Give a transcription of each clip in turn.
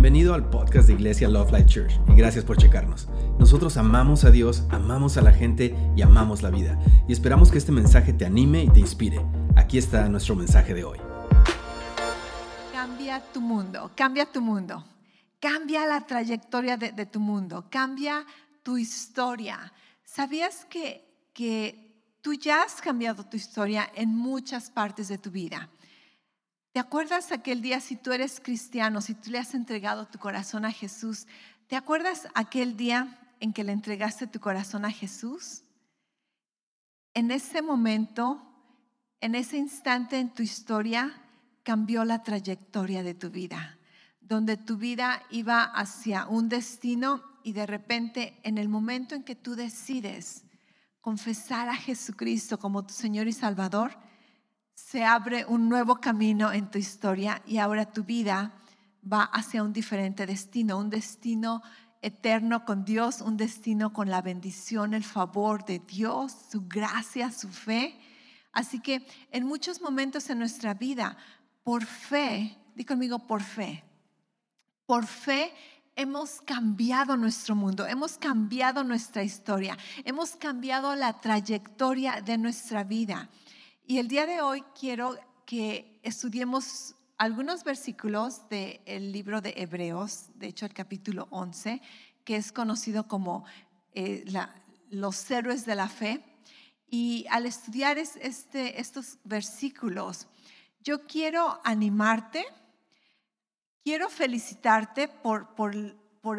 Bienvenido al podcast de Iglesia Love Life Church y gracias por checarnos. Nosotros amamos a Dios, amamos a la gente y amamos la vida. Y esperamos que este mensaje te anime y te inspire. Aquí está nuestro mensaje de hoy. Cambia tu mundo, cambia tu mundo. Cambia la trayectoria de, tu mundo, cambia tu historia. ¿Sabías que, que tú ya has cambiado tu historia en muchas partes de tu vida? ¿Te acuerdas aquel día si tú eres cristiano, si tú le has entregado tu corazón a Jesús? ¿Te acuerdas aquel día en que le entregaste tu corazón a Jesús? En ese momento, en ese instante en tu historia, cambió la trayectoria de tu vida, donde tu vida iba hacia un destino y de repente en el momento en que tú decides confesar a Jesucristo como tu Señor y Salvador, se abre un nuevo camino en tu historia y ahora tu vida va hacia un diferente destino, un destino eterno con Dios, un destino con la bendición, el favor de Dios, su gracia, su fe. Así que en muchos momentos en nuestra vida, por fe, di conmigo por fe, por fe hemos cambiado nuestro mundo, hemos cambiado nuestra historia, hemos cambiado la trayectoria de nuestra vida. Y el día de hoy quiero que estudiemos algunos versículos del libro de Hebreos, de hecho el capítulo 11, que es conocido como eh, los héroes de la fe. Y al estudiar este, estos versículos, yo quiero animarte, quiero felicitarte por,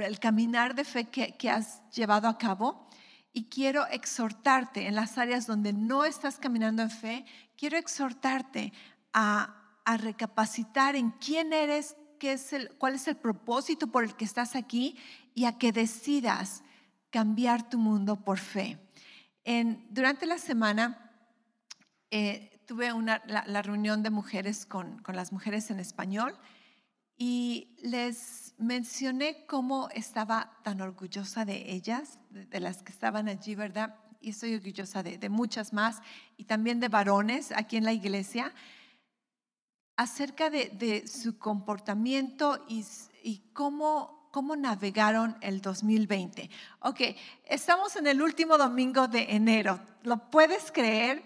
el caminar de fe que has llevado a cabo y quiero exhortarte en las áreas donde no estás caminando en fe, quiero exhortarte a, recapacitar en quién eres, qué es el, cuál es el propósito por el que estás aquí y a que decidas cambiar tu mundo por fe. Durante la semana eh, tuve una, la, reunión de mujeres con, con las mujeres en español y les mencioné cómo estaba tan orgullosa de ellas, de, las que estaban allí, ¿verdad? Y estoy orgullosa de, muchas más, y también de varones aquí en la iglesia, acerca de, su comportamiento y, cómo, cómo navegaron el 2020. Ok, estamos en el último domingo de enero. ¿Lo puedes creer?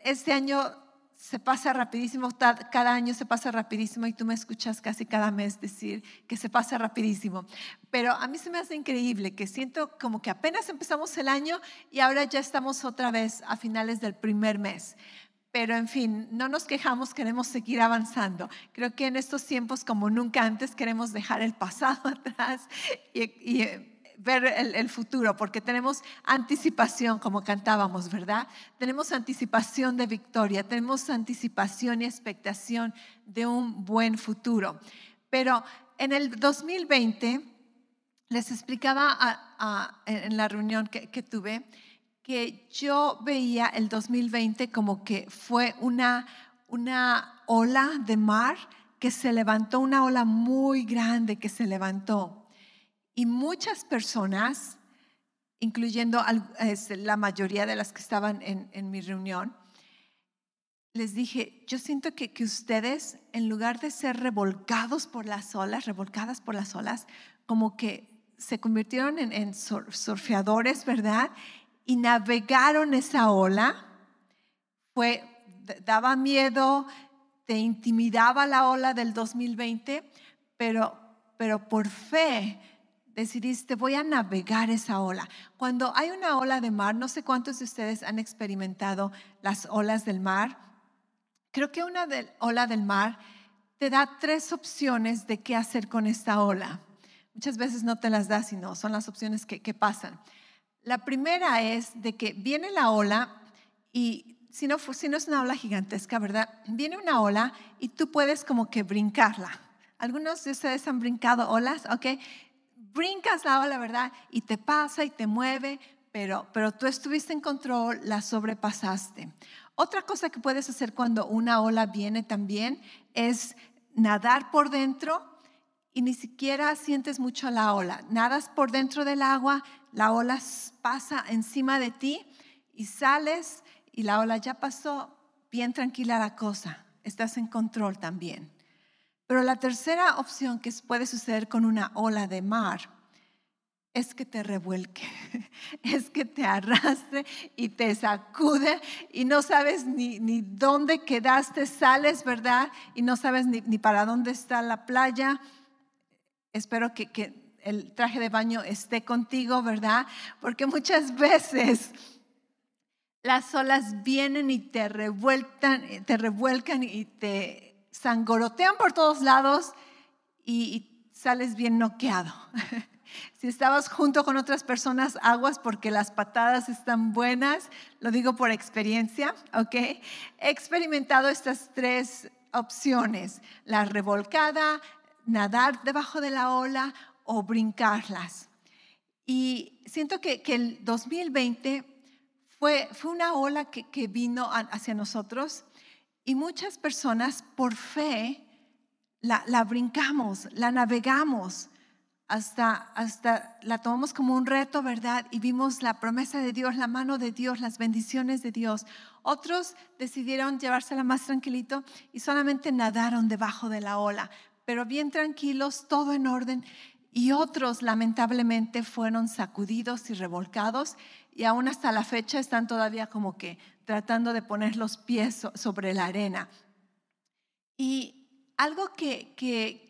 Este año se pasa rapidísimo, cada año se pasa rapidísimo y tú me escuchas casi cada mes decir que se pasa rapidísimo. Pero a mí se me hace increíble que siento como que apenas empezamos el año y ahora ya estamos otra vez a finales del primer mes. Pero en fin, no nos quejamos, queremos seguir avanzando. Creo que en estos tiempos como nunca antes queremos dejar el pasado atrás y, y ver el, futuro, porque tenemos anticipación, como cantábamos, ¿verdad? Tenemos anticipación de victoria, tenemos anticipación y expectación de un buen futuro. Pero en el 2020, les explicaba en la reunión que, que tuve, que yo veía el 2020 como que fue una, una ola de mar que se levantó, una ola muy grande que se levantó. Y muchas personas, incluyendo la mayoría de las que estaban en, mi reunión, les dije, yo siento que, ustedes, en lugar de ser revolcados por las olas, revolcadas por las olas, como que se convirtieron en, surfeadores, ¿verdad? Y navegaron esa ola. Fue, daba miedo, te intimidaba la ola del 2020, pero, pero por fe decidiste, voy a navegar esa ola. Cuando hay una ola de mar, no sé cuántos de ustedes han experimentado las olas del mar. Creo que una ola del mar te da tres opciones de qué hacer con esta ola. Muchas veces no te las da, sino son las opciones que, pasan. La primera es de que viene la ola y si no, si no es una ola gigantesca, ¿verdad? Viene una ola y tú puedes como que brincarla. Algunos de ustedes han brincado olas, ¿ok? Brincas la ola, ¿verdad? Y te pasa y te mueve, pero, pero tú estuviste en control, la sobrepasaste. Otra cosa que puedes hacer cuando una ola viene también es nadar por dentro y ni siquiera sientes mucho la ola. Nadas por dentro del agua, la ola pasa encima de ti y sales y la ola ya pasó, bien tranquila la cosa, estás en control también. Pero la tercera opción que puede suceder con una ola de mar es que te revuelque, es que te arrastre y te sacude y no sabes ni, ni dónde quedaste, sales, ¿verdad? Y no sabes ni, ni para dónde está la playa. Espero que, que el traje de baño esté contigo, ¿verdad? Porque muchas veces las olas vienen y te revuelcan, te revuelcan y te sangorotean por todos lados y, y sales bien noqueado. Si estabas junto con otras personas, aguas porque las patadas están buenas. Lo digo por experiencia, ¿ok? He experimentado estas tres opciones, la revolcada, nadar debajo de la ola o brincarlas. Y siento que, el 2020 fue, fue una ola que, que vino hacia nosotros y muchas personas por fe la, la brincamos, la navegamos hasta, hasta la tomamos como un reto, ¿verdad? Y vimos la promesa de Dios, la mano de Dios, las bendiciones de Dios. Otros decidieron llevársela más tranquilito y solamente nadaron debajo de la ola, pero bien tranquilos, todo en orden. Y otros lamentablemente fueron sacudidos y revolcados y aún hasta la fecha están todavía como que tratando de poner los pies sobre la arena. Y algo que,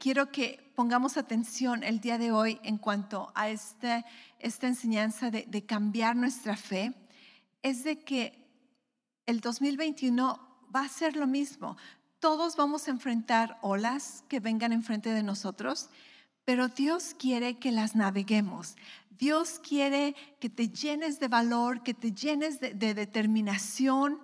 quiero que pongamos atención el día de hoy en cuanto a este, esta enseñanza de, de cambiar nuestra fe es de que el 2021 va a ser lo mismo. Todos vamos a enfrentar olas que vengan enfrente de nosotros, pero Dios quiere que las naveguemos. Dios quiere que te llenes de valor, que te llenes de, de determinación,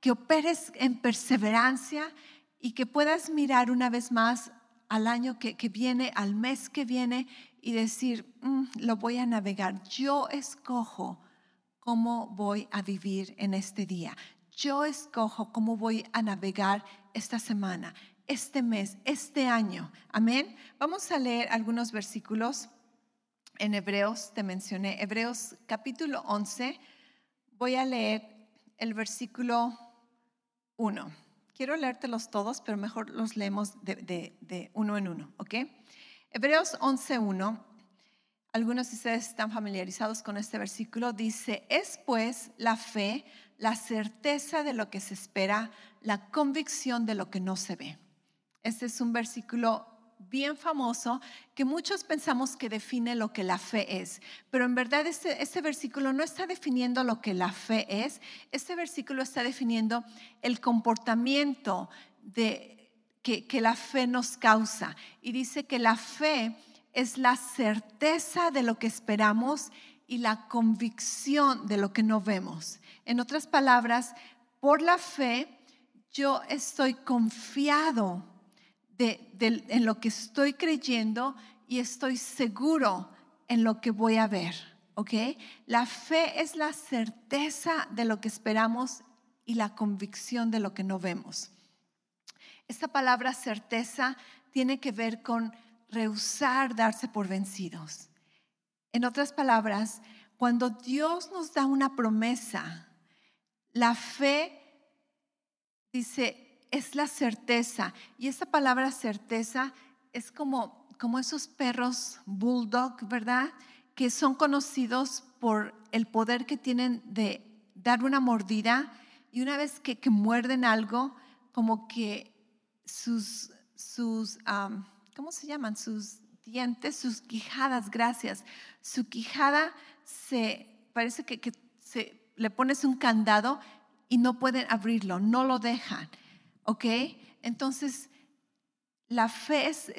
que operes en perseverancia y que puedas mirar una vez más al año que, viene, al mes que viene y decir, mm, lo voy a navegar. Yo escojo cómo voy a vivir en este día. Yo escojo cómo voy a navegar esta semana, este mes, este año. Amén. Vamos a leer algunos versículos en Hebreos, te mencioné, Hebreos capítulo 11. Voy a leer el versículo 1. Quiero leértelos todos, pero mejor los leemos de, uno en uno, ¿ok? Hebreos 11.1, algunos de ustedes están familiarizados con este versículo, dice, es pues la fe, la certeza de lo que se espera, la convicción de lo que no se ve. Este es un versículo bien famoso que muchos pensamos que define lo que la fe es, pero en verdad este, este, versículo no está definiendo lo que la fe es, este versículo está definiendo el comportamiento de, que, que la fe nos causa y dice que la fe es la certeza de lo que esperamos y la convicción de lo que no vemos. En otras palabras, por la fe yo estoy confiado en lo que estoy creyendo y estoy seguro en lo que voy a ver. ¿Ok? La fe es la certeza de lo que esperamos y la convicción de lo que no vemos. Esta palabra certeza tiene que ver con rehusar darse por vencidos. En otras palabras, cuando Dios nos da una promesa, la fe dice, es la certeza. Y esa palabra certeza es como, como esos perros bulldog, ¿verdad? Que son conocidos por el poder que tienen de dar una mordida y una vez que, muerden algo, como que sus, sus ¿cómo se llaman? Sus dientes, sus quijadas, gracias. Su quijada se, parece que, que se, le pones un candado y no pueden abrirlo, no lo dejan. ¿Ok? Entonces, la fe es,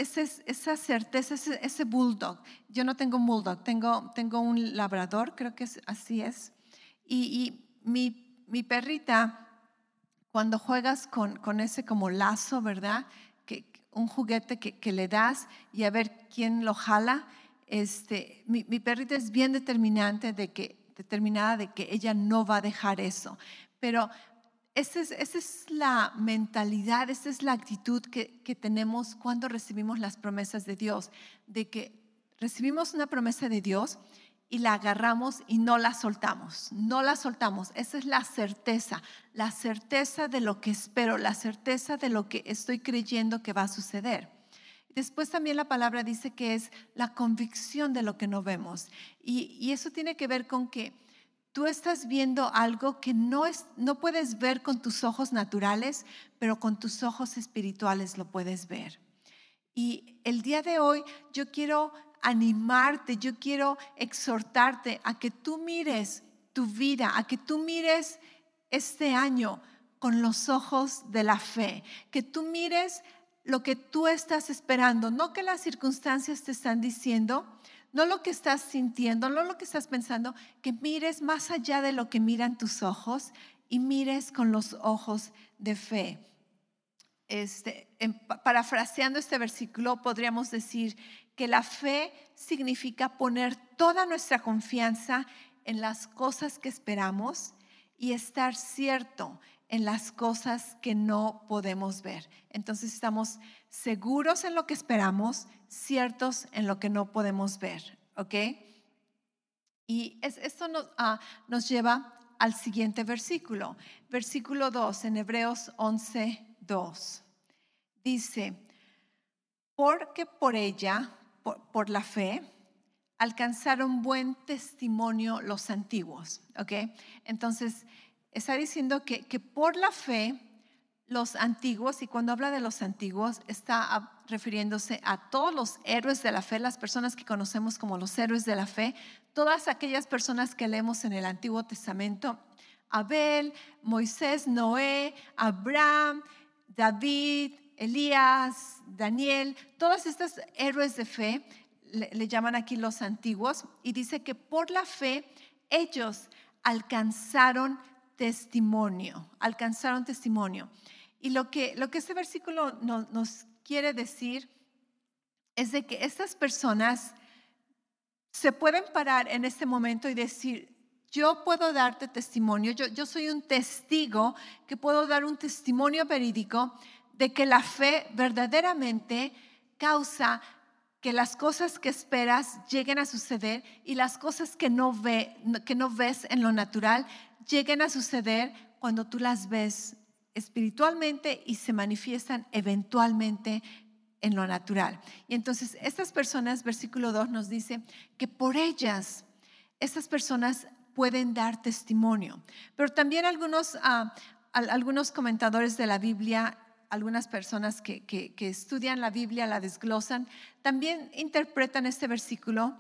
esa certeza, ese, bulldog. Yo no tengo un bulldog, tengo, tengo un labrador, creo que así es. Y, mi, mi, perrita, cuando juegas con, con, ese como lazo, ¿verdad? Que, un juguete que, que, le das y a ver quién lo jala, este, mi, mi perrita es bien determinante de que, determinada de que ella no va a dejar eso. Pero esa es, la mentalidad, esa es la actitud que, tenemos cuando recibimos las promesas de Dios, de que recibimos una promesa de Dios y la agarramos y no la soltamos, no la soltamos. Esa es la certeza, la certeza de lo que espero, la certeza de lo que estoy creyendo que va a suceder. después también la palabra dice que es la convicción de lo que no vemos. Y, y eso tiene que ver con que tú estás viendo algo que no, es, no puedes ver con tus ojos naturales, pero con tus ojos espirituales lo puedes ver. Y el día de hoy yo quiero animarte, yo quiero exhortarte a que tú mires tu vida, a que tú mires este año con los ojos de la fe, que tú mires lo que tú estás esperando, no que las circunstancias te están diciendo, no lo que estás sintiendo, no lo que estás pensando, que mires más allá de lo que miran tus ojos y mires con los ojos de fe. Este, parafraseando este versículo, podríamos decir que la fe significa poner toda nuestra confianza en las cosas que esperamos y estar cierto en las cosas que no podemos ver. Entonces estamos seguros en lo que esperamos, ciertos en lo que no podemos ver. ¿Ok? Y esto nos, ah, nos lleva al siguiente versículo, versículo 2 en Hebreos 11, 2. Dice, porque por ella, por, la fe, alcanzaron buen testimonio los antiguos. ¿Ok? Entonces, está diciendo que, que por la fe, los antiguos, y cuando habla de los antiguos, está refiriéndose a todos los héroes de la fe, las personas que conocemos como los héroes de la fe, todas aquellas personas que leemos en el Antiguo Testamento, Abel, Moisés, Noé, Abraham, David, Elías, Daniel, todos estos héroes de fe, le, llaman aquí los antiguos, y dice que por la fe ellos alcanzaron testimonio, alcanzaron testimonio. Y lo que, lo que este versículo nos quiere decir es de que estas personas se pueden parar en este momento y decir, yo puedo darte testimonio, yo, yo soy un testigo que puedo dar un testimonio verídico de que la fe verdaderamente causa que las cosas que esperas lleguen a suceder y las cosas que no, ve, que no ves en lo natural lleguen a suceder cuando tú las ves espiritualmente y se manifiestan eventualmente en lo natural. Y entonces estas personas, versículo 2 nos dice que por ellas, estas personas pueden dar testimonio. Pero también algunos, ah, algunos comentadores de la Biblia algunas personas que, estudian la Biblia, la desglosan, también interpretan este versículo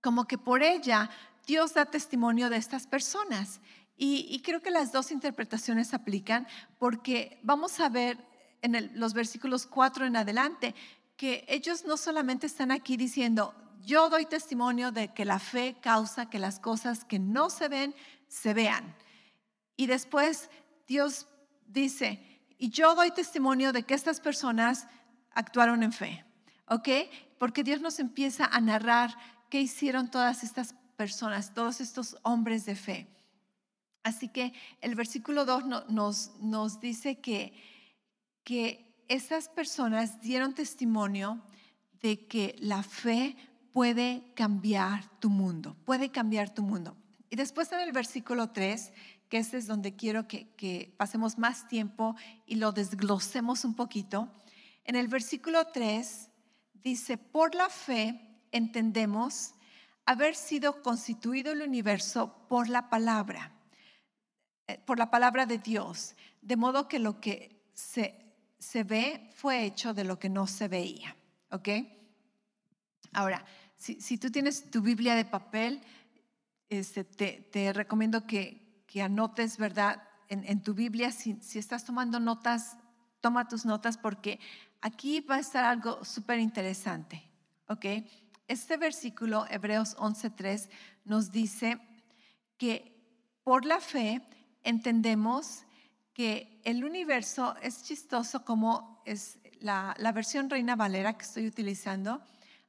como que por ella Dios da testimonio de estas personas. Y, creo que las dos interpretaciones aplican porque vamos a ver en los versículos 4 en adelante que ellos no solamente están aquí diciendo, yo doy testimonio de que la fe causa que las cosas que no se ven, se vean. Y después Dios dice, y yo doy testimonio de que estas personas actuaron en fe, ¿ok? Porque Dios nos empieza a narrar qué hicieron todas estas personas, todos estos hombres de fe. Así que el versículo 2 nos, dice que, que esas personas dieron testimonio de que la fe puede cambiar tu mundo, puede cambiar tu mundo. Y después en el versículo 3 que este es donde quiero que, pasemos más tiempo y lo desglosemos un poquito. En el versículo 3 dice, por la fe entendemos haber sido constituido el universo por la palabra, por la palabra de Dios, de modo que lo que se, se ve fue hecho de lo que no se veía. ¿Ok? Ahora, si, si tú tienes tu Biblia de papel, este, te, te recomiendo que, que anotes, ¿verdad? En, tu Biblia, si, estás tomando notas, toma tus notas porque aquí va a estar algo súper interesante, ¿ok? Este versículo, Hebreos 11.3, nos dice que por la fe entendemos que el universo es chistoso como es la, la, versión Reina Valera que estoy utilizando,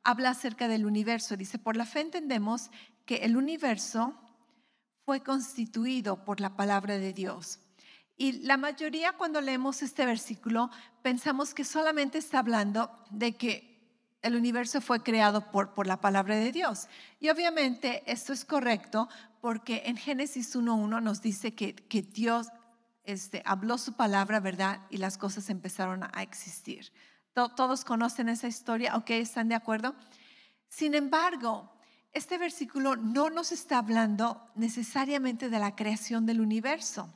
habla acerca del universo. Dice, por la fe entendemos que el universo fue constituido por la palabra de Dios. Y la mayoría cuando leemos este versículo pensamos que solamente está hablando de que el universo fue creado por, por la palabra de Dios. Y obviamente esto es correcto porque en Génesis 1.1 nos dice que, que Dios este, habló su palabra, ¿verdad? Y las cosas empezaron a existir. todos conocen esa historia, ¿ok? ¿Están de acuerdo? Sin embargo, este versículo no nos está hablando necesariamente de la creación del universo,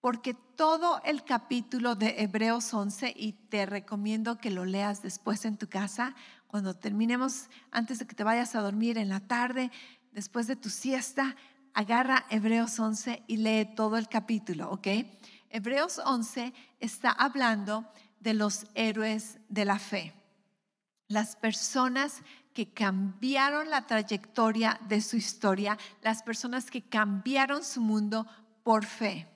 porque todo el capítulo de Hebreos 11, y te recomiendo que lo leas después en tu casa, cuando terminemos, antes de que te vayas a dormir en la tarde, después de tu siesta, agarra Hebreos 11 y lee todo el capítulo, ¿ok? Hebreos 11 está hablando de los héroes de la fe, las personas que cambiaron la trayectoria de su historia, las personas que cambiaron su mundo por fe.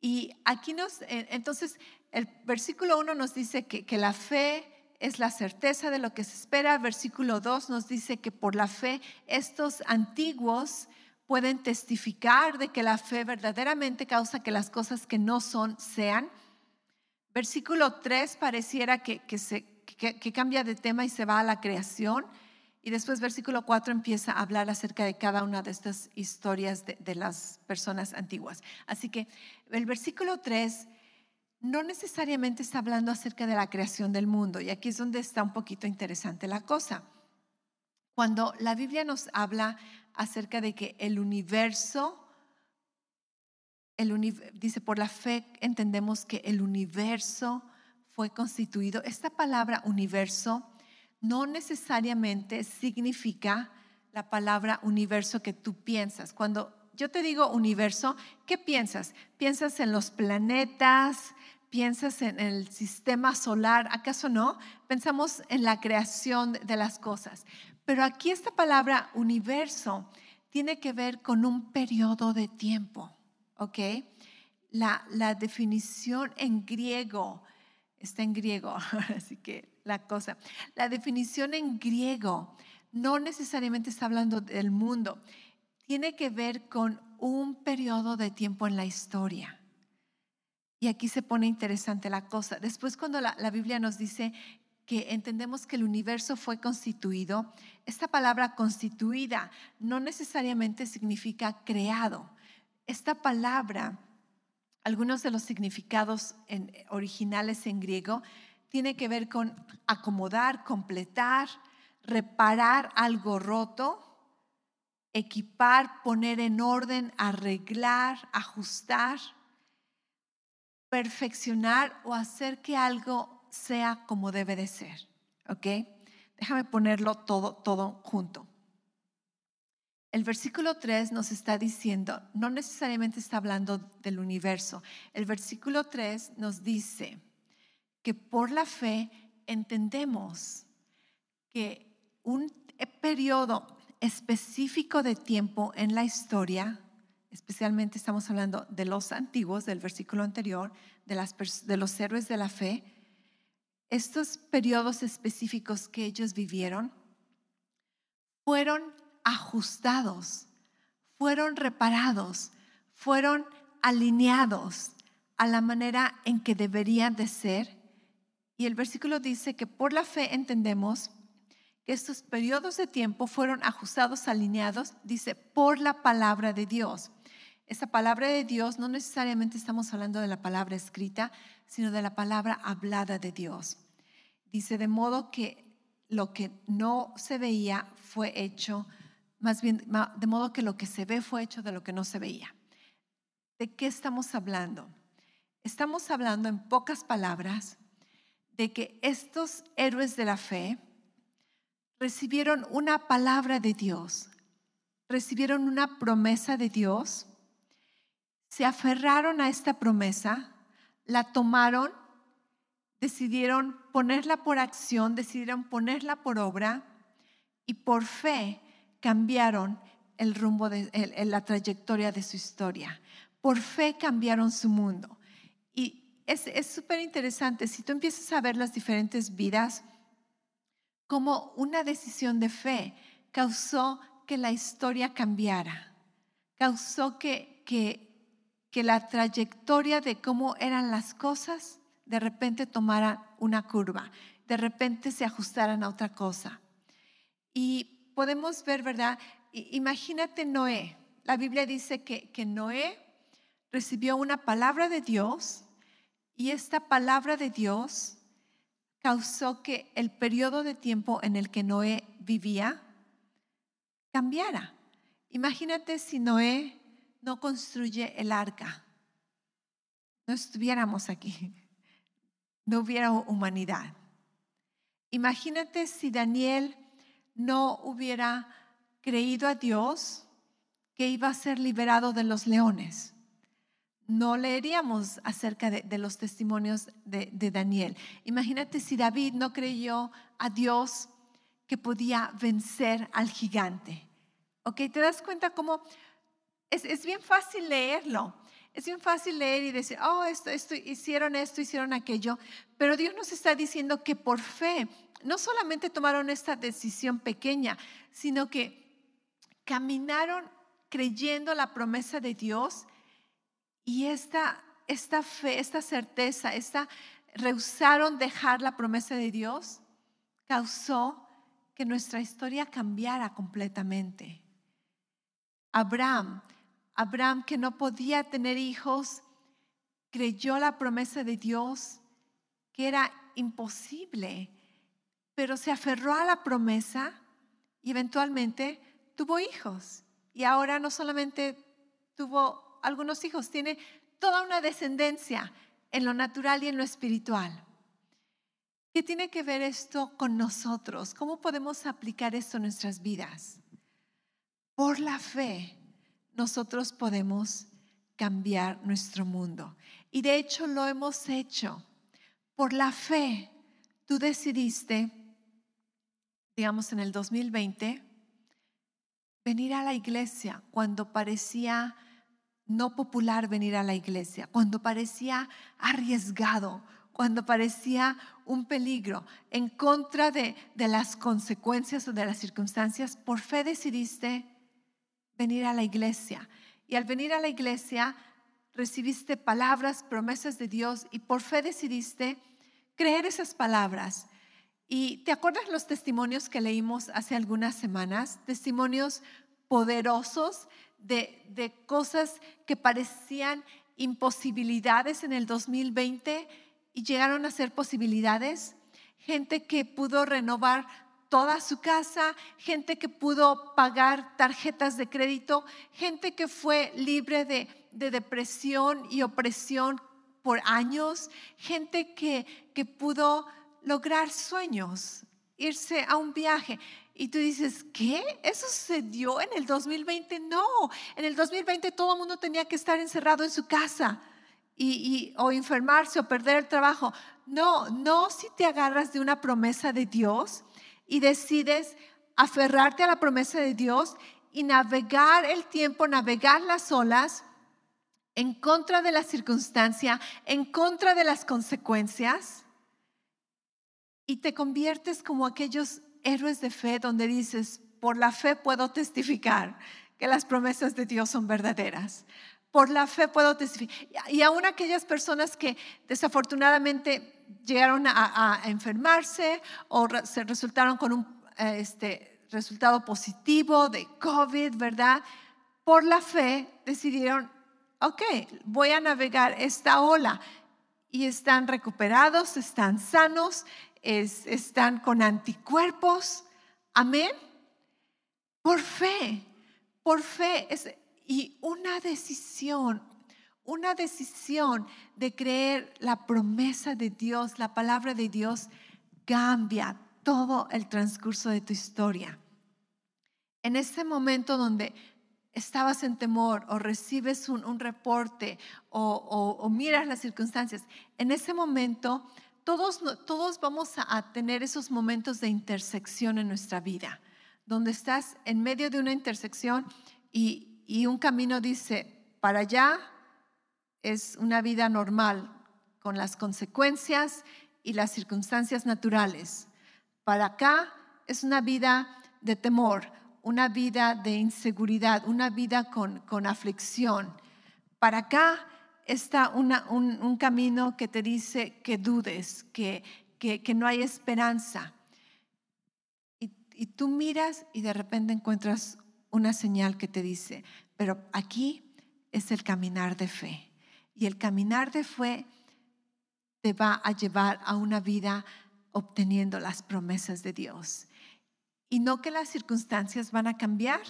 Y aquí nos, eh, entonces, el versículo 1 nos dice que, que la fe es la certeza de lo que se espera. Versículo 2 nos dice que por la fe estos antiguos pueden testificar de que la fe verdaderamente causa que las cosas que no son sean. Versículo 3 pareciera que, que se, que, cambia de tema y se va a la creación. Y después versículo 4 empieza a hablar acerca de cada una de estas historias de, las personas antiguas. Así que el versículo 3 no necesariamente está hablando acerca de la creación del mundo. Y aquí es donde está un poquito interesante la cosa. Cuando la Biblia nos habla acerca de que el universo, el, dice, por la fe entendemos que el universo fue constituido. Esta palabra universo no necesariamente significa la palabra universo que tú piensas. Cuando yo te digo universo, ¿qué piensas? ¿Piensas en los planetas? ¿Piensas en el sistema solar? ¿Acaso no? Pensamos en la creación de las cosas. Pero aquí esta palabra universo tiene que ver con un periodo de tiempo, ¿ok? La, la definición en griego está en griego, así que la cosa. La definición en griego no necesariamente está hablando del mundo, tiene que ver con un periodo de tiempo en la historia. Y aquí se pone interesante la cosa. Después cuando la, la Biblia nos dice que entendemos que el universo fue constituido, esta palabra constituida no necesariamente significa creado. Esta palabra algunos de los significados originales en griego tiene que ver con acomodar, completar, reparar algo roto, equipar, poner en orden, arreglar, ajustar, perfeccionar o hacer que algo sea como debe de ser. ¿Ok? Déjame ponerlo todo, todo junto. El versículo 3 nos está diciendo, no necesariamente está hablando del universo. El versículo 3 nos dice que por la fe entendemos que un periodo específico de tiempo en la historia, especialmente estamos hablando de los antiguos, del versículo anterior, de, los héroes de la fe, estos periodos específicos que ellos vivieron fueron ajustados, fueron reparados, fueron alineados a la manera en que deberían de ser. Y el versículo dice que por la fe entendemos que estos periodos de tiempo fueron ajustados, alineados, dice, por la palabra de Dios. Esta palabra de Dios no necesariamente estamos hablando de la palabra escrita, sino de la palabra hablada de Dios. Dice, de modo que lo que no se veía fue hecho más bien, de modo que lo que se ve fue hecho de lo que no se veía. ¿De qué estamos hablando? Estamos hablando en pocas palabras de que estos héroes de la fe recibieron una palabra de Dios, recibieron una promesa de Dios, se aferraron a esta promesa, la tomaron, decidieron ponerla por acción, decidieron ponerla por obra y por fe cambiaron el rumbo de la trayectoria de su historia. Por fe cambiaron su mundo. Y es súper interesante, si tú empiezas a ver las diferentes vidas, como una decisión de fe causó que la historia cambiara, causó que, que, que la trayectoria de cómo eran las cosas de repente tomara una curva, de repente se ajustaran a otra cosa. Y podemos ver, ¿verdad? Imagínate Noé. La Biblia dice que, que Noé recibió una palabra de Dios y esta palabra de Dios causó que el periodo de tiempo en el que Noé vivía cambiara. Imagínate si Noé no construye el arca, no estuviéramos aquí, no hubiera humanidad. Imagínate si Daniel no hubiera creído a Dios que iba a ser liberado de los leones. No leeríamos acerca de, los testimonios de, Daniel. Imagínate si David no creyó a Dios que podía vencer al gigante. ¿Ok? ¿Te das cuenta cómo es, es bien fácil leerlo? Es bien fácil leer y decir, oh, esto, esto, hicieron esto, hicieron aquello, pero Dios nos está diciendo que por fe no solamente tomaron esta decisión pequeña, sino que caminaron creyendo la promesa de Dios y esta, esta fe, esta certeza, esta rehusaron dejar la promesa de Dios, causó que nuestra historia cambiara completamente. Abraham, Abraham que no podía tener hijos, creyó la promesa de Dios, que era imposible pero se aferró a la promesa y eventualmente tuvo hijos. Y ahora no solamente tuvo algunos hijos, tiene toda una descendencia en lo natural y en lo espiritual. ¿Qué tiene que ver esto con nosotros? ¿Cómo podemos aplicar esto en nuestras vidas? Por la fe, nosotros podemos cambiar nuestro mundo. Y de hecho lo hemos hecho. Por la fe, tú decidiste digamos, en el 2020, venir a la iglesia cuando parecía no popular venir a la iglesia, cuando parecía arriesgado, cuando parecía un peligro, en contra de, de, las consecuencias o de las circunstancias, por fe decidiste venir a la iglesia. Y al venir a la iglesia recibiste palabras, promesas de Dios y por fe decidiste creer esas palabras y te acuerdas los testimonios que leímos hace algunas semanas, testimonios poderosos de, cosas que parecían imposibilidades en el 2020 y llegaron a ser posibilidades. Gente que pudo renovar toda su casa, gente que pudo pagar tarjetas de crédito, gente que fue libre de, de depresión y opresión por años, gente que, que pudo lograr sueños, irse a un viaje. Y tú dices, ¿qué? ¿Eso se dio en el 2020? No, en el 2020 todo el mundo tenía que estar encerrado en su casa y, o enfermarse o perder el trabajo. No, no si te agarras de una promesa de Dios y decides aferrarte a la promesa de Dios y navegar el tiempo, navegar las olas en contra de la circunstancia, en contra de las consecuencias y te conviertes como aquellos héroes de fe donde dices, por la fe puedo testificar que las promesas de Dios son verdaderas. Por la fe puedo testificar. Y aún aquellas personas que desafortunadamente llegaron a, enfermarse o se resultaron con un eh, este, resultado positivo de COVID, ¿verdad? Por la fe decidieron, ok, voy a navegar esta ola. Y están recuperados, están sanos están con anticuerpos. Amén. Por fe, por fe. y una decisión, una decisión de creer la promesa de Dios, la palabra de Dios, cambia todo el transcurso de tu historia. En ese momento donde estabas en temor o recibes un, reporte o miras las circunstancias, en ese momento todos, todos vamos a tener esos momentos de intersección en nuestra vida, donde estás en medio de una intersección y, y un camino dice, para allá es una vida normal, con las consecuencias y las circunstancias naturales. Para acá es una vida de temor, una vida de inseguridad, una vida con, con aflicción. Para acá está un, camino que te dice que dudes, que, que, no hay esperanza. Y tú miras y de repente encuentras una señal que te dice, pero aquí es el caminar de fe. Y el caminar de fe te va a llevar a una vida obteniendo las promesas de Dios. Y no que las circunstancias van a cambiar,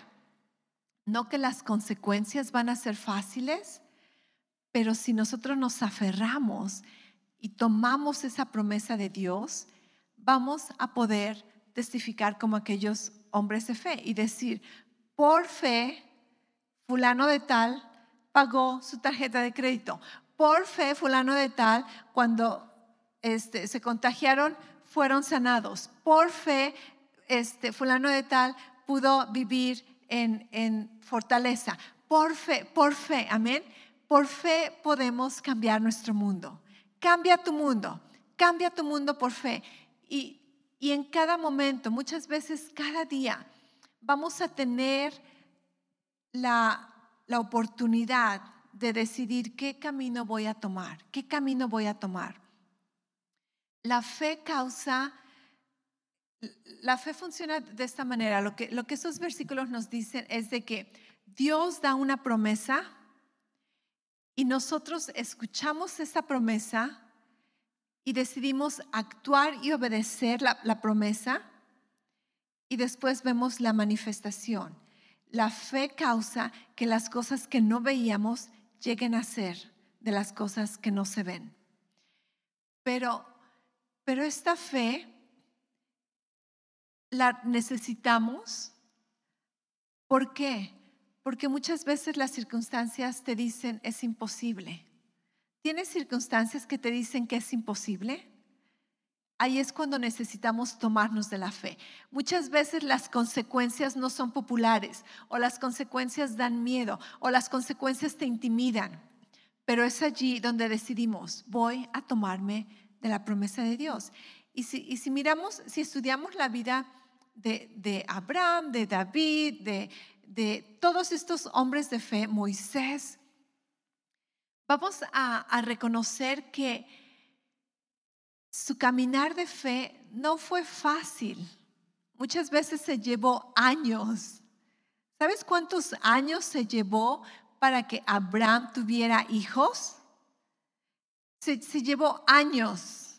no que las consecuencias van a ser fáciles, pero si nosotros nos aferramos y tomamos esa promesa de Dios, vamos a poder testificar como aquellos hombres de fe y decir, por fe, fulano de tal pagó su tarjeta de crédito. Por fe, fulano de tal, cuando este, se contagiaron, fueron sanados. Por fe, este, fulano de tal pudo vivir en, en fortaleza. Por fe, por fe, amén. Por fe podemos cambiar nuestro mundo. Cambia tu mundo, cambia tu mundo por fe. Y, y en cada momento, muchas veces cada día, vamos a tener la, la oportunidad de decidir qué camino voy a tomar, qué camino voy a tomar. La fe causa, la fe funciona de esta manera. Lo que, lo que esos versículos nos dicen es de que Dios da una promesa y nosotros escuchamos esa promesa y decidimos actuar y obedecer la, promesa y después vemos la manifestación. La fe causa que las cosas que no veíamos lleguen a ser de las cosas que no se ven. Pero, pero esta fe la necesitamos. ¿Por qué? Porque muchas veces las circunstancias te dicen es imposible. ¿Tienes circunstancias que te dicen que es imposible? Ahí es cuando necesitamos tomarnos de la fe. Muchas veces las consecuencias no son populares o las consecuencias dan miedo o las consecuencias te intimidan. Pero es allí donde decidimos, voy a tomarme de la promesa de Dios. Y si, miramos, si estudiamos la vida de, Abraham, de David, de, de todos estos hombres de fe, Moisés, vamos a, reconocer que su caminar de fe no fue fácil. Muchas veces se llevó años. ¿Sabes cuántos años se llevó para que Abraham tuviera hijos? Se, llevó años.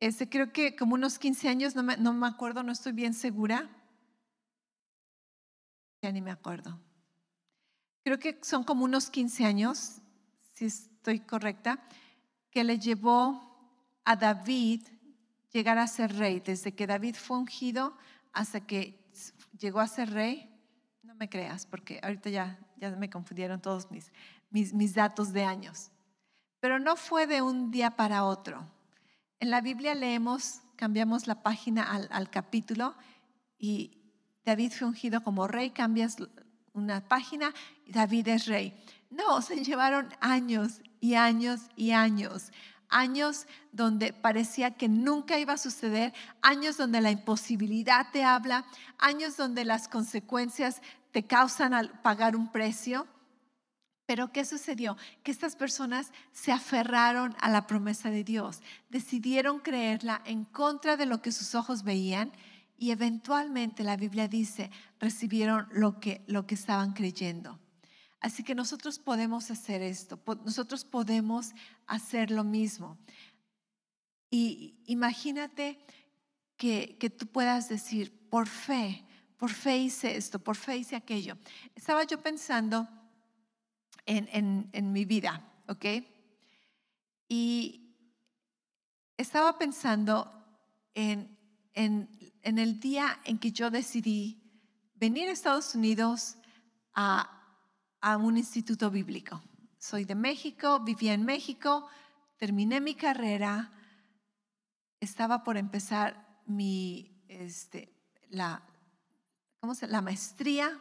Este, creo que como unos 15 años, no me, no me acuerdo, no estoy bien segura. Ya ni me acuerdo. Creo que son como unos 15 años si estoy correcta, que le llevó a David llegar a ser rey, desde que David fue ungido hasta que llegó a ser rey. No me creas, porque ahorita ya, ya me confundieron todos mis, mis, mis datos de años. Pero no fue de un día para otro. En la Biblia leemos, cambiamos la página al, al capítulo y David fue ungido como rey, cambias una página David es rey. No, se llevaron años y años y años. Años donde parecía que nunca iba a suceder, años donde la imposibilidad te habla, años donde las consecuencias te causan al pagar un precio. Pero ¿qué sucedió? Que estas personas se aferraron a la promesa de Dios, decidieron creerla en contra de lo que sus ojos veían y eventualmente la Biblia dice, recibieron lo que, lo que estaban creyendo. Así que nosotros podemos hacer esto, nosotros podemos hacer lo mismo. Y imagínate que, que tú puedas decir, por fe, por fe hice esto, por fe hice aquello. Estaba yo pensando en, en, mi vida, ¿ok? Y estaba pensando en, en, en el día en que yo decidí venir a Estados Unidos a a un instituto bíblico. Soy de México, vivía en México, terminé mi carrera, estaba por empezar mi, este, la, ¿cómo se, la maestría,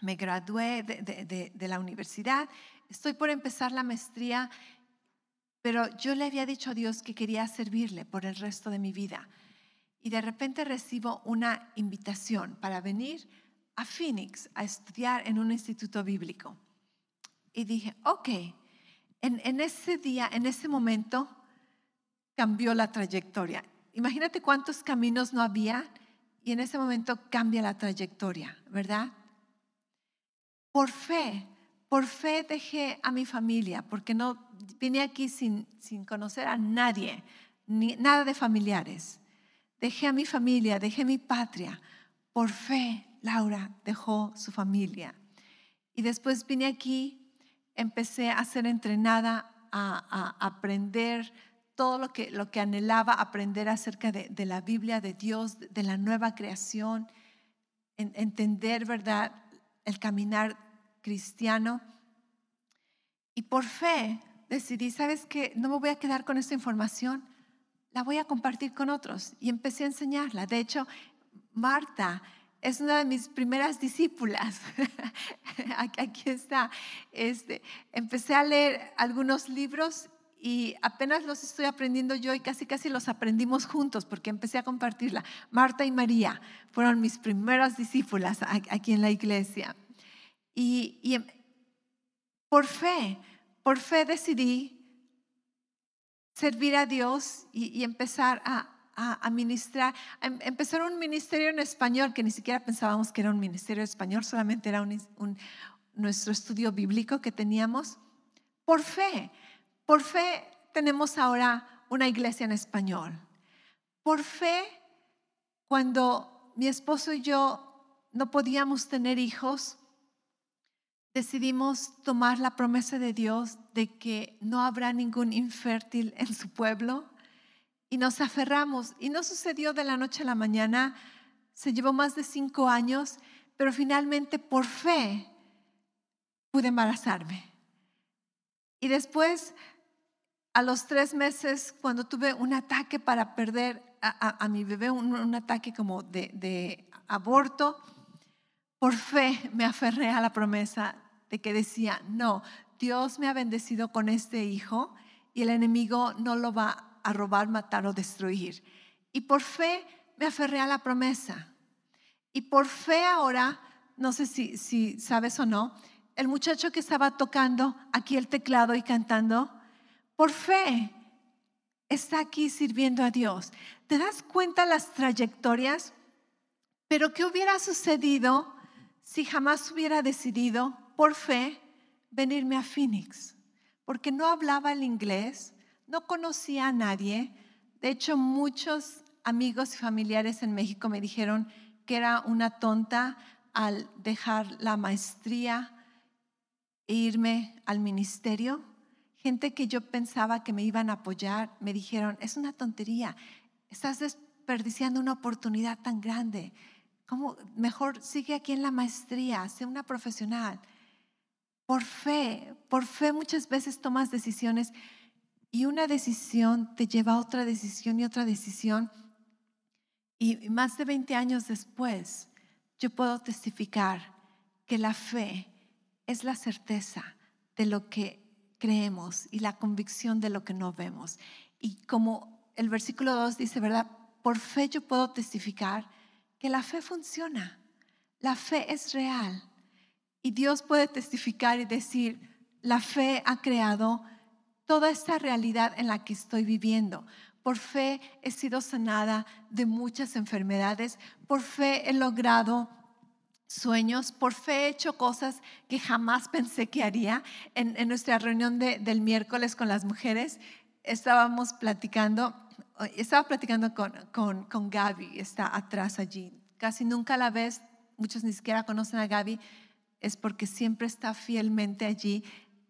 me gradué de, de la universidad, estoy por empezar la maestría, pero yo le había dicho a Dios que quería servirle por el resto de mi vida. Y de repente recibo una invitación para venir a Phoenix a estudiar en un instituto bíblico. Y dije, ok, en, ese día, en ese momento, cambió la trayectoria. Imagínate cuántos caminos no había y en ese momento cambia la trayectoria, ¿verdad? Por fe, por fe dejé a mi familia, porque no vine aquí sin, sin conocer a nadie, ni, nada de familiares. Dejé a mi familia, dejé mi patria. Por fe, Laura dejó su familia. Y después vine aquí, empecé a ser entrenada a, aprender todo lo que, lo que anhelaba aprender acerca de, de, la Biblia, de Dios, de la nueva creación, entender, ¿verdad?, el caminar cristiano. Y por fe decidí, ¿sabes qué? No me voy a quedar con esta información, la voy a compartir con otros. Y empecé a enseñarla. De hecho, Marta es una de mis primeras discípulas. Aquí está. Este, empecé a leer algunos libros y apenas los estoy aprendiendo yo y casi casi los aprendimos juntos porque empecé a compartirla. Marta y María fueron mis primeras discípulas aquí en la iglesia. Y, em, por fe, por fe decidí servir a Dios y empezar a, a, ministrar, em, empezar un ministerio en español que ni siquiera pensábamos que era un ministerio español, solamente era un, nuestro estudio bíblico que teníamos. Por fe, por fe tenemos ahora una iglesia en español. Por fe, cuando mi esposo y yo no podíamos tener hijos, decidimos tomar la promesa de Dios de que no habrá ningún infértil en su pueblo y nos aferramos. Y no sucedió de la noche a la mañana, se llevó más de cinco años, pero finalmente por fe pude embarazarme. Y después, a los tres meses, cuando tuve un ataque para perder a, mi bebé, un, ataque como de, de aborto, por fe me aferré a la promesa de que decía, no, Dios me ha bendecido con este hijo y el enemigo no lo va a robar, matar o destruir. Y por fe me aferré a la promesa. Y por fe ahora, no sé si, si sabes o no, el muchacho que estaba tocando aquí el teclado y cantando, por fe está aquí sirviendo a Dios. ¿Te das cuenta las trayectorias? Pero ¿qué hubiera sucedido si jamás hubiera decidido, por fe, venirme a Phoenix? Porque no hablaba el inglés, no conocía a nadie. De hecho, muchos amigos y familiares en México me dijeron que era una tonta al dejar la maestría e irme al ministerio. Gente que yo pensaba que me iban a apoyar me dijeron, es una tontería, estás desperdiciando una oportunidad tan grande. ¿Cómo? Mejor sigue aquí en la maestría, sé una profesional. Por fe, por fe muchas veces tomas decisiones y una decisión te lleva a otra decisión y otra decisión. Y más de 20 años después, yo puedo testificar que la fe es la certeza de lo que creemos y la convicción de lo que no vemos. Y como el versículo 2 dice, ¿verdad? Por fe yo puedo testificar que la fe funciona. La fe es real. Y Dios puede testificar y decir, la fe ha creado toda esta realidad en la que estoy viviendo. Por fe he sido sanada de muchas enfermedades. Por fe he logrado sueños. Por fe he hecho cosas que jamás pensé que haría. En, nuestra reunión del miércoles con las mujeres estábamos platicando, estaba platicando con, con, con Gaby, está atrás allí. Casi nunca la ves, muchos ni siquiera conocen a Gaby, es porque siempre está fielmente allí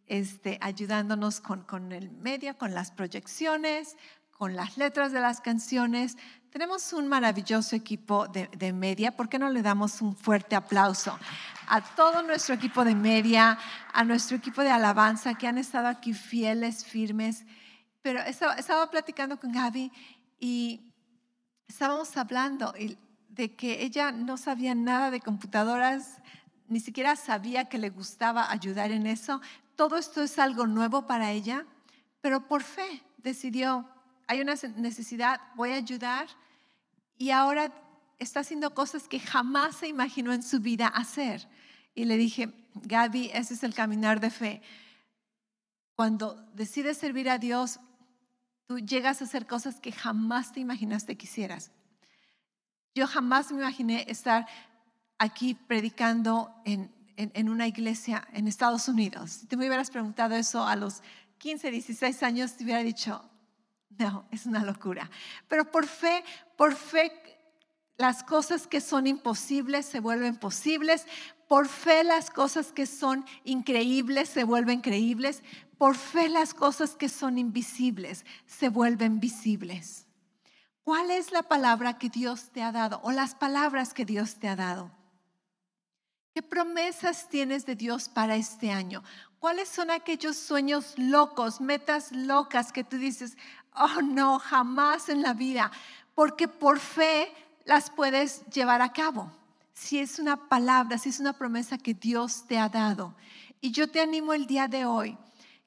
este, ayudándonos con, con el medio, con las proyecciones, con las letras de las canciones. Tenemos un maravilloso equipo de, de, media. ¿Por qué no le damos un fuerte aplauso a todo nuestro equipo de media, a nuestro equipo de alabanza que han estado aquí fieles, firmes? Pero estaba, estaba platicando con Gaby y estábamos hablando de que ella no sabía nada de computadoras, ni siquiera sabía que le gustaba ayudar en eso, todo esto es algo nuevo para ella, pero por fe decidió, hay una necesidad, voy a ayudar y ahora está haciendo cosas que jamás se imaginó en su vida hacer. Y le dije, Gaby, ese es el caminar de fe. Cuando decides servir a Dios, tú llegas a hacer cosas que jamás te imaginaste que hicieras. Yo jamás me imaginé estar aquí predicando en, en, una iglesia en Estados Unidos. Si te me hubieras preguntado eso a los 15, 16 años, te hubiera dicho, No, es una locura. Pero por fe, por fe, las cosas que son imposibles se vuelven posibles. Por fe las cosas que son increíbles se vuelven creíbles. Por fe las cosas que son invisibles se vuelven visibles. ¿Cuál es la palabra que Dios te ha dado o las palabras que Dios te ha dado? ¿Qué promesas tienes de Dios para este año? ¿Cuáles son aquellos sueños locos, metas locas que tú dices, oh no, jamás en la vida? Porque por fe las puedes llevar a cabo. Si es una palabra, si es una promesa que Dios te ha dado. Y yo te animo el día de hoy,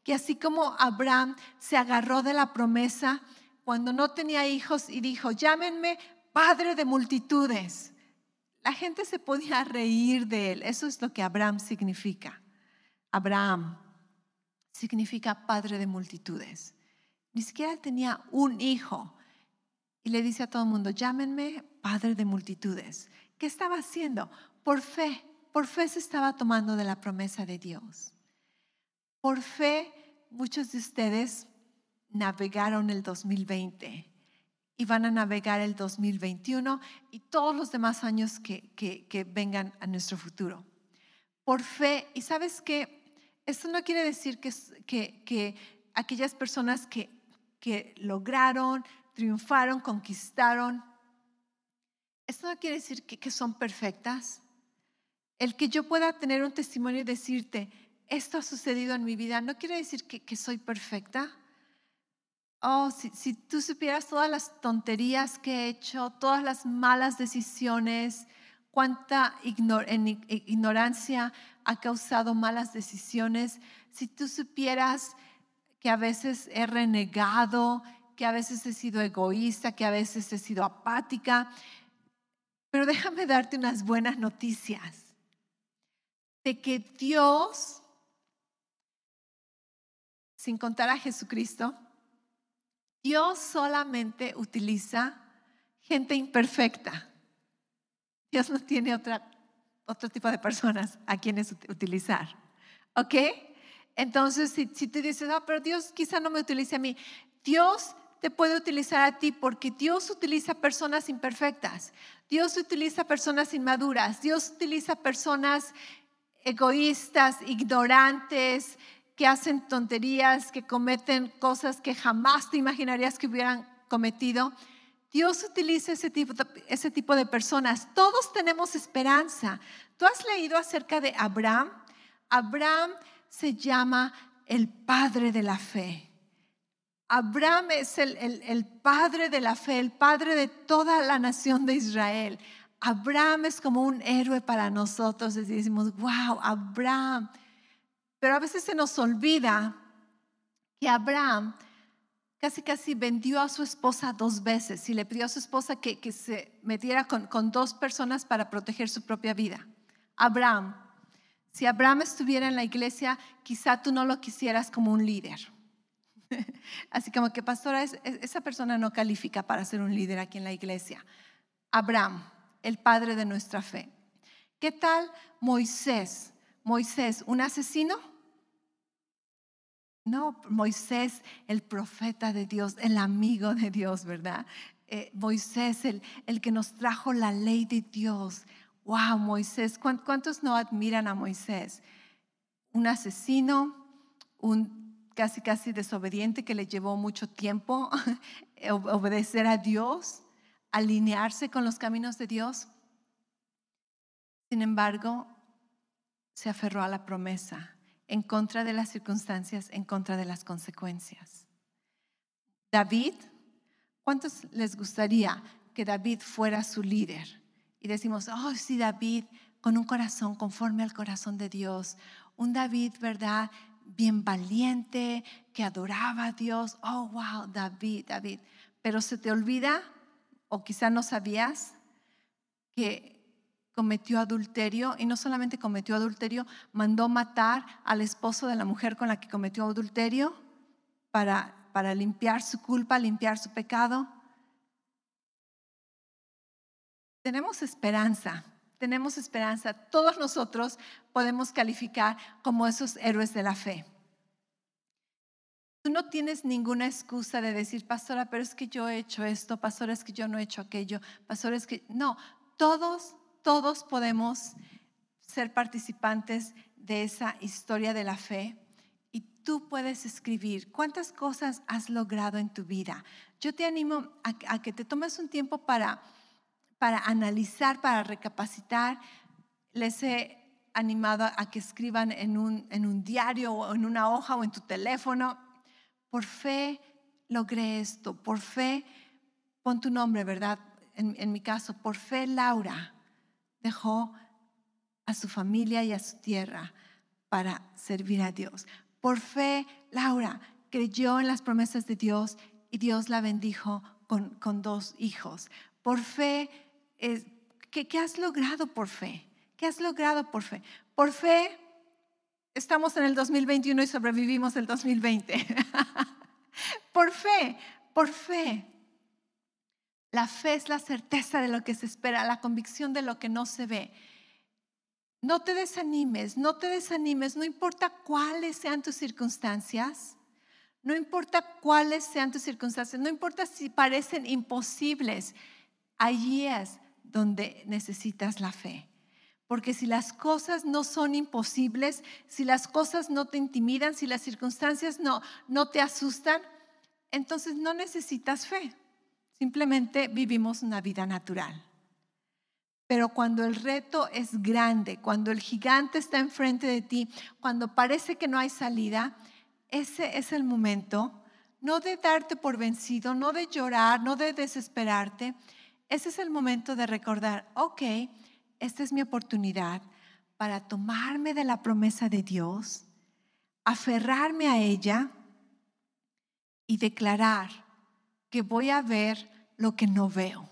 que así como Abraham se agarró de la promesa, cuando no tenía hijos y dijo, llámenme padre de multitudes. La gente se podía reír de él. Eso es lo que Abraham significa. Abraham significa padre de multitudes. Ni siquiera tenía un hijo. Y le dice a todo el mundo, llámenme padre de multitudes. ¿Qué estaba haciendo? Por fe, por fe se estaba tomando de la promesa de Dios. Por fe, muchos de ustedes navegaron el 2020 y van a navegar el 2021 y todos los demás años que, que, vengan a nuestro futuro. Por fe, y sabes que esto no quiere decir que, que, que aquellas personas que, que lograron, triunfaron, conquistaron, esto no quiere decir que, que son perfectas. El que yo pueda tener un testimonio y decirte, esto ha sucedido en mi vida, no quiere decir que, que soy perfecta Oh, si, tú supieras todas las tonterías que he hecho, todas las malas decisiones, cuánta ignorancia ha causado malas decisiones, si tú supieras que a veces he renegado, que a veces he sido egoísta, que a veces he sido apática, pero déjame darte unas buenas noticias de que Dios, sin contar a Jesucristo, Dios solamente utiliza gente imperfecta. Dios no tiene otra, otro tipo de personas a quienes utilizar. ¿Ok? Entonces, si, tú dices, no, pero Dios quizá no me utilice a mí, Dios te puede utilizar a ti porque Dios utiliza personas imperfectas. Dios utiliza personas inmaduras. Dios utiliza personas egoístas, ignorantes, que hacen tonterías, que cometen cosas que jamás te imaginarías que hubieran cometido. Dios utiliza ese tipo, ese tipo de personas. Todos tenemos esperanza. ¿Tú has leído acerca de Abraham? Abraham se llama el padre de la fe. Abraham es el, el, padre de la fe, el padre de toda la nación de Israel. Abraham es como un héroe para nosotros. Decimos, wow, Abraham pero a veces se nos olvida que Abraham casi casi vendió a su esposa dos veces y le pidió a su esposa que, que se metiera con, con dos personas para proteger su propia vida. Abraham, si Abraham estuviera en la iglesia, quizá tú no lo quisieras como un líder. Así como que, pastora, esa persona no califica para ser un líder aquí en la iglesia. Abraham, el padre de nuestra fe. ¿Qué tal Moisés? Moisés, un asesino? No, Moisés, el profeta de Dios, el amigo de Dios, ¿verdad? Eh, Moisés, el, el, que nos trajo la ley de Dios. Wow, Moisés, ¿cuántos no admiran a Moisés? Un asesino, un casi casi desobediente que le llevó mucho tiempo obedecer a Dios, alinearse con los caminos de Dios. Sin embargo, se aferró a la promesa en contra de las circunstancias, en contra de las consecuencias. David, ¿cuántos les gustaría que David fuera su líder? Y decimos, oh, sí, David, con un corazón conforme al corazón de Dios. Un David, ¿verdad? Bien valiente, que adoraba a Dios. Oh, wow, David, David. Pero se te olvida, o quizá no sabías, que cometió adulterio y no solamente cometió adulterio, mandó matar al esposo de la mujer con la que cometió adulterio para, para limpiar su culpa, limpiar su pecado. Tenemos esperanza, tenemos esperanza. Todos nosotros podemos calificar como esos héroes de la fe. Tú no tienes ninguna excusa de decir, pastora, pero es que yo he hecho esto, pastora, es que yo no he hecho aquello, pastora, es que... No, todos, todos podemos ser participantes de esa historia de la fe y tú puedes escribir cuántas cosas has logrado en tu vida. Yo te animo a, que te tomes un tiempo para, para analizar, para recapacitar. Les he animado a que escriban en un, en un diario o en una hoja o en tu teléfono. Por fe logré esto, por fe, pon tu nombre, ¿verdad? En, en mi caso, por fe Laura dejó a su familia y a su tierra para servir a Dios. Por fe, Laura creyó en las promesas de Dios y Dios la bendijo con, con dos hijos. Por fe, ¿qué, ¿qué has logrado por fe? ¿Qué has logrado por fe? Por fe, estamos en el 2021 y sobrevivimos el 2020. por fe, por fe. La fe es la certeza de lo que se espera, la convicción de lo que no se ve. No te desanimes, no te desanimes, no importa cuáles sean tus circunstancias, no importa cuáles sean tus circunstancias, no importa si parecen imposibles, allí es donde necesitas la fe. Porque si las cosas no son imposibles, si las cosas no te intimidan, si las circunstancias no, no te asustan, entonces no necesitas fe. Simplemente vivimos una vida natural. Pero cuando el reto es grande, cuando el gigante está enfrente de ti, cuando parece que no hay salida, ese es el momento no de darte por vencido, no de llorar, no de desesperarte. Ese es el momento de recordar, ok, esta es mi oportunidad para tomarme de la promesa de Dios, aferrarme a ella y declarar que voy a ver lo que no veo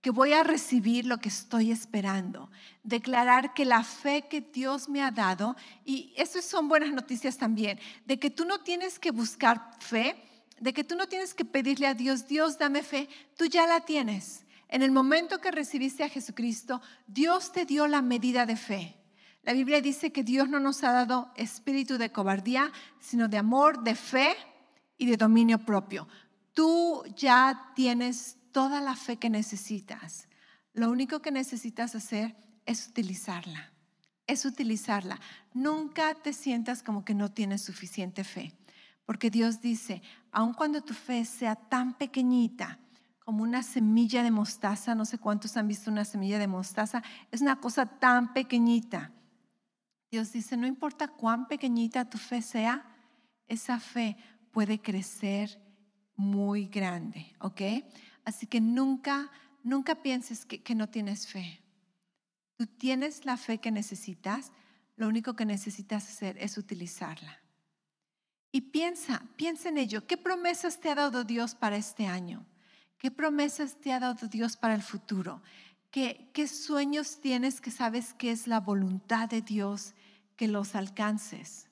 que voy a recibir lo que estoy esperando. Declarar que la fe que Dios me ha dado, y esas son buenas noticias también, de que tú no tienes que buscar fe, de que tú no tienes que pedirle a Dios, Dios dame fe, tú ya la tienes. En el momento que recibiste a Jesucristo, Dios te dio la medida de fe. La Biblia dice que Dios no nos ha dado espíritu de cobardía, sino de amor, de fe y de dominio propio. Tú ya tienes toda la fe que necesitas. Lo único que necesitas hacer es utilizarla. Es utilizarla. Nunca te sientas como que no tienes suficiente fe. Porque Dios dice, aun cuando tu fe sea tan pequeñita como una semilla de mostaza, no sé cuántos han visto una semilla de mostaza, es una cosa tan pequeñita. Dios dice, no importa cuán pequeñita tu fe sea, esa fe puede crecer muy grande, ¿ok? Así que nunca, nunca pienses que, no tienes fe. Tú tienes la fe que necesitas, lo único que necesitas hacer es utilizarla. Y piensa, piensa en ello. ¿Qué promesas te ha dado Dios para este año? ¿Qué promesas te ha dado Dios para el futuro? ¿Qué, qué sueños tienes que sabes que es la voluntad de Dios que los alcances?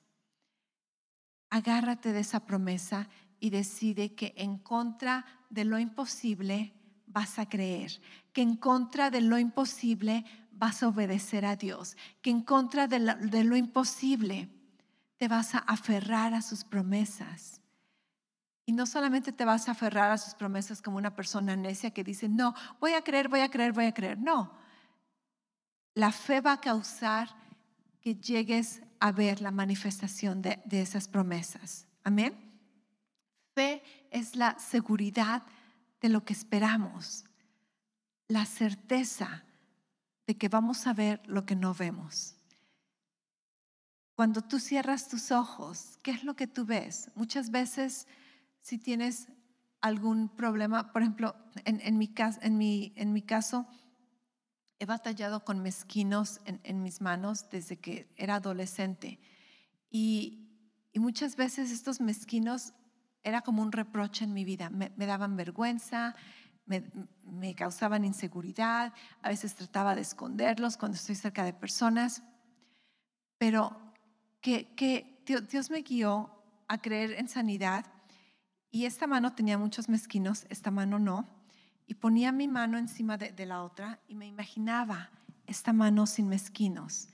Agárrate de esa promesa y decide que en contra de lo imposible vas a creer, que en contra de lo imposible vas a obedecer a Dios, que en contra de lo, imposible te vas a aferrar a sus promesas. Y no solamente te vas a aferrar a sus promesas como una persona necia que dice, no, voy a creer, voy a creer, voy a creer. No, la fe va a causar que llegues a ver la manifestación de, esas promesas. Amén. Fe es la seguridad de lo que esperamos, la certeza de que vamos a ver lo que no vemos. Cuando tú cierras tus ojos, ¿qué es lo que tú ves? Muchas veces, si tienes algún problema, por ejemplo, en, mi, caso, he batallado con mezquinos en, mis manos desde que era adolescente. Y, y muchas veces estos mezquinos era como un reproche en mi vida. Me, daban vergüenza, me, causaban inseguridad, a veces trataba de esconderlos cuando estoy cerca de personas, pero que, Dios me guió a creer en sanidad y esta mano tenía muchos mezquinos, esta mano no, y ponía mi mano encima de, de la otra y me imaginaba esta mano sin mezquinos.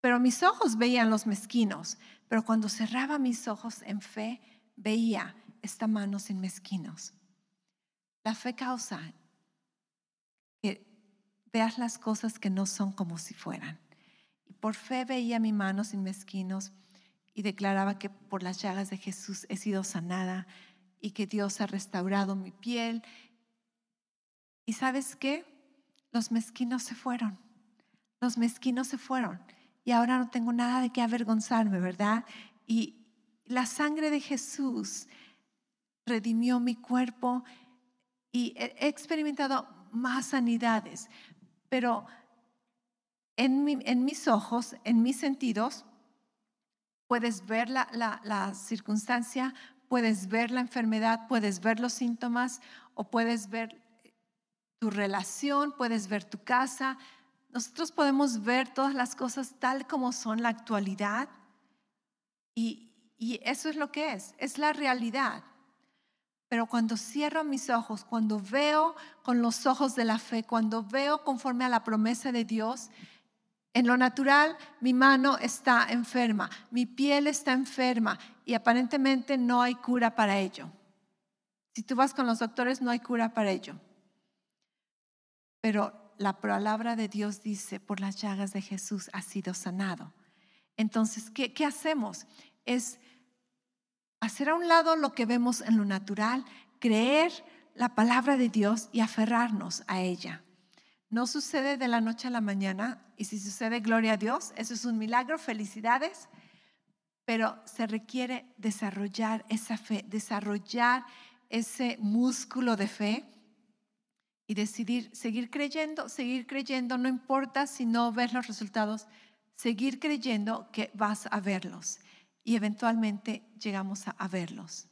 Pero mis ojos veían los mezquinos, pero cuando cerraba mis ojos en fe, veía esta mano sin mezquinos. La fe causa que veas las cosas que no son como si fueran. Y por fe veía mi mano sin mezquinos y declaraba que por las llagas de Jesús he sido sanada y que Dios ha restaurado mi piel. ¿Y sabes qué? Los mezquinos se fueron. Los mezquinos se fueron. Y ahora no tengo nada de qué avergonzarme, ¿verdad? Y la sangre de Jesús redimió mi cuerpo y he experimentado más sanidades, pero en, mis ojos, en mis sentidos, puedes ver la, la circunstancia, puedes ver la enfermedad, puedes ver los síntomas o puedes ver tu relación, puedes ver tu casa. Nosotros podemos ver todas las cosas tal como son la actualidad y, y eso es lo que es, es la realidad. Pero cuando cierro mis ojos, cuando veo con los ojos de la fe, cuando veo conforme a la promesa de Dios, en lo natural mi mano está enferma, mi piel está enferma y aparentemente no hay cura para ello. Si tú vas con los doctores, no hay cura para ello. Pero la palabra de Dios dice, por las llagas de Jesús ha sido sanado. Entonces, ¿qué, qué hacemos? Es hacer a un lado lo que vemos en lo natural, creer la palabra de Dios y aferrarnos a ella. No sucede de la noche a la mañana y si sucede, gloria a Dios, eso es un milagro, felicidades, pero se requiere desarrollar esa fe, desarrollar ese músculo de fe y decidir seguir creyendo, seguir creyendo, no importa si no ves los resultados, seguir creyendo que vas a verlos y eventualmente llegamos a, verlos.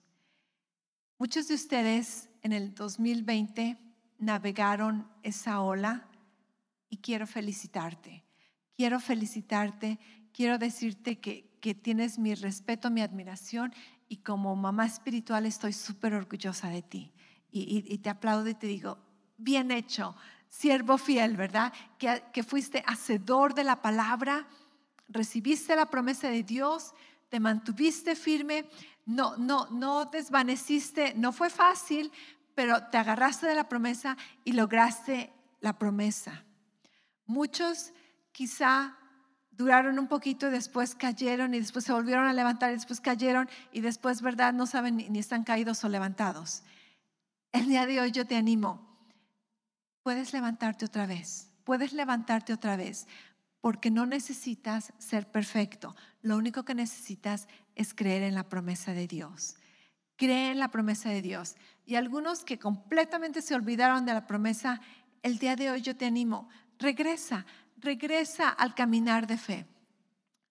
Muchos de ustedes en el 2020 navegaron esa ola y quiero felicitarte. Quiero felicitarte, quiero decirte que, tienes mi respeto, mi admiración y como mamá espiritual estoy súper orgullosa de ti. Y, te aplaudo y te digo, bien hecho, siervo fiel, ¿verdad? Que, que fuiste hacedor de la palabra, recibiste la promesa de Dios, te mantuviste firme, no, no, no desvaneciste, no fue fácil, pero te agarraste de la promesa y lograste la promesa. Muchos quizá duraron un poquito después cayeron y después se volvieron a levantar y después cayeron y después, ¿verdad? No saben ni están caídos o levantados. El día de hoy yo te animo. Puedes levantarte otra vez. Puedes levantarte otra vez porque no necesitas ser perfecto. Lo único que necesitas es creer en la promesa de Dios. Cree en la promesa de Dios. Y algunos que completamente se olvidaron de la promesa, el día de hoy yo te animo, regresa, regresa al caminar de fe.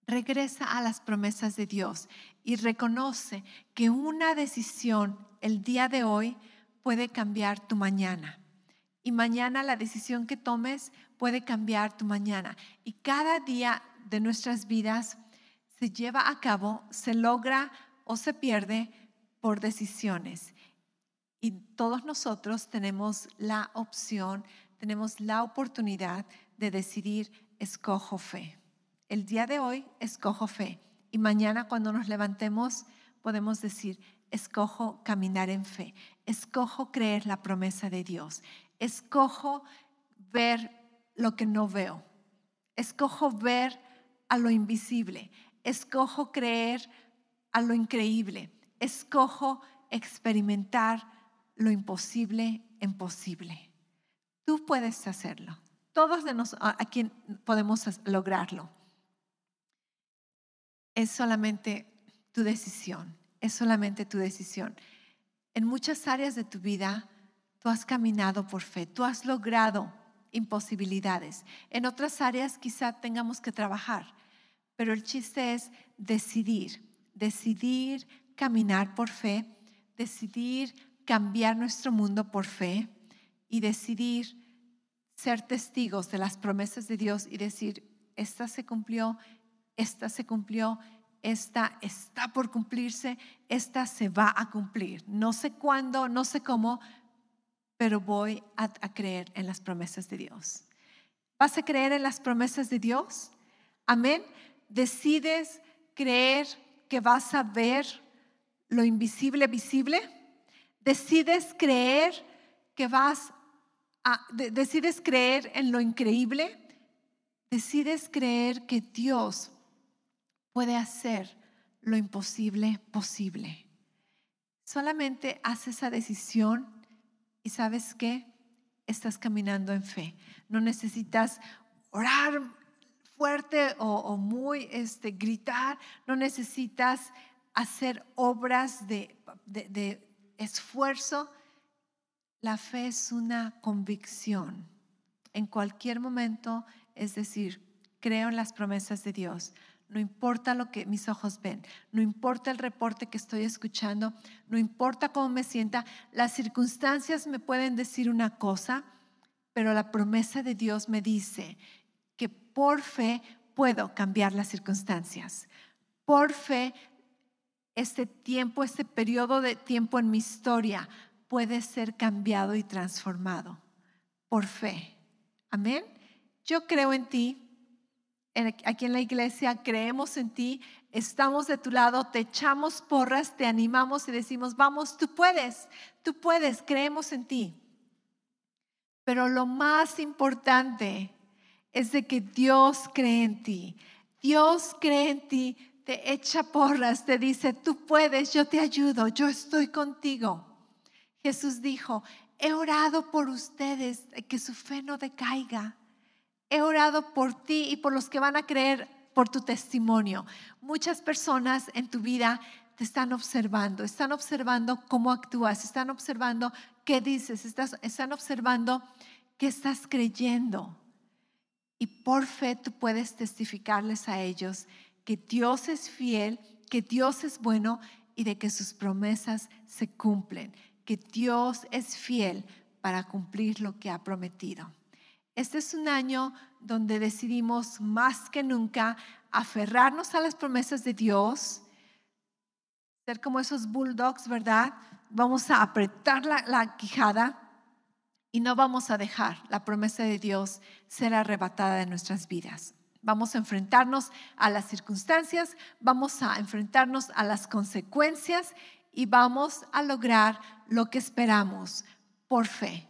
Regresa a las promesas de Dios y reconoce que una decisión el día de hoy puede cambiar tu mañana. Y mañana la decisión que tomes puede cambiar tu mañana. Y cada día de nuestras vidas se lleva a cabo, se logra o se pierde por decisiones. Y todos nosotros tenemos la opción, tenemos la oportunidad de decidir, escojo fe. El día de hoy escojo fe. Y mañana cuando nos levantemos podemos decir, escojo caminar en fe. Escojo creer la promesa de Dios. Escojo ver lo que no veo. Escojo ver a lo invisible. Escojo creer a lo increíble. Escojo experimentar lo imposible en posible. Tú puedes hacerlo. Todos de nosotros aquí podemos lograrlo. Es solamente tu decisión. Es solamente tu decisión. En muchas áreas de tu vida, tú has caminado por fe. Tú has logrado imposibilidades. En otras áreas quizá tengamos que trabajar, pero el chiste es decidir, decidir caminar por fe, decidir cambiar nuestro mundo por fe y decidir ser testigos de las promesas de Dios y decir, esta se cumplió, esta se cumplió, esta está por cumplirse, esta se va a cumplir. No sé cuándo, no sé cómo, pero voy a, creer en las promesas de Dios. ¿Vas a creer en las promesas de Dios? Amén. Decides creer que vas a ver lo invisible visible, decides creer que vas a, decides creer en lo increíble, decides creer que Dios puede hacer lo imposible posible. Solamente haz esa decisión y sabes qué, estás caminando en fe. No necesitas orar fuerte o, muy este, gritar, no necesitas hacer obras de, de esfuerzo. La fe es una convicción. En cualquier momento, es decir, creo en las promesas de Dios. No importa lo que mis ojos ven, no importa el reporte que estoy escuchando, no importa cómo me sienta, las circunstancias me pueden decir una cosa, pero la promesa de Dios me dice que por fe puedo cambiar las circunstancias. Por fe, este tiempo, este periodo de tiempo en mi historia puede ser cambiado y transformado. Por fe. Amén. Yo creo en ti. Aquí en la iglesia creemos en ti, estamos de tu lado, te echamos porras, te animamos y decimos, vamos, tú puedes, tú puedes, creemos en ti. Pero lo más importante es de que Dios cree en ti. Dios cree en ti, te echa porras, te dice, tú puedes, yo te ayudo, yo estoy contigo. Jesús dijo, he orado por ustedes, que su fe no decaiga. He orado por ti y por los que van a creer por tu testimonio. Muchas personas en tu vida te están observando, están observando cómo actúas, están observando qué dices, están observando qué estás creyendo. Y por fe tú puedes testificarles a ellos que Dios es fiel, que Dios es bueno y de que sus promesas se cumplen, que Dios es fiel para cumplir lo que ha prometido. Este es un año donde decidimos más que nunca aferrarnos a las promesas de Dios, ser como esos bulldogs, ¿verdad? Vamos a apretar la, quijada y no vamos a dejar la promesa de Dios ser arrebatada de nuestras vidas. Vamos a enfrentarnos a las circunstancias, vamos a enfrentarnos a las consecuencias y vamos a lograr lo que esperamos por fe.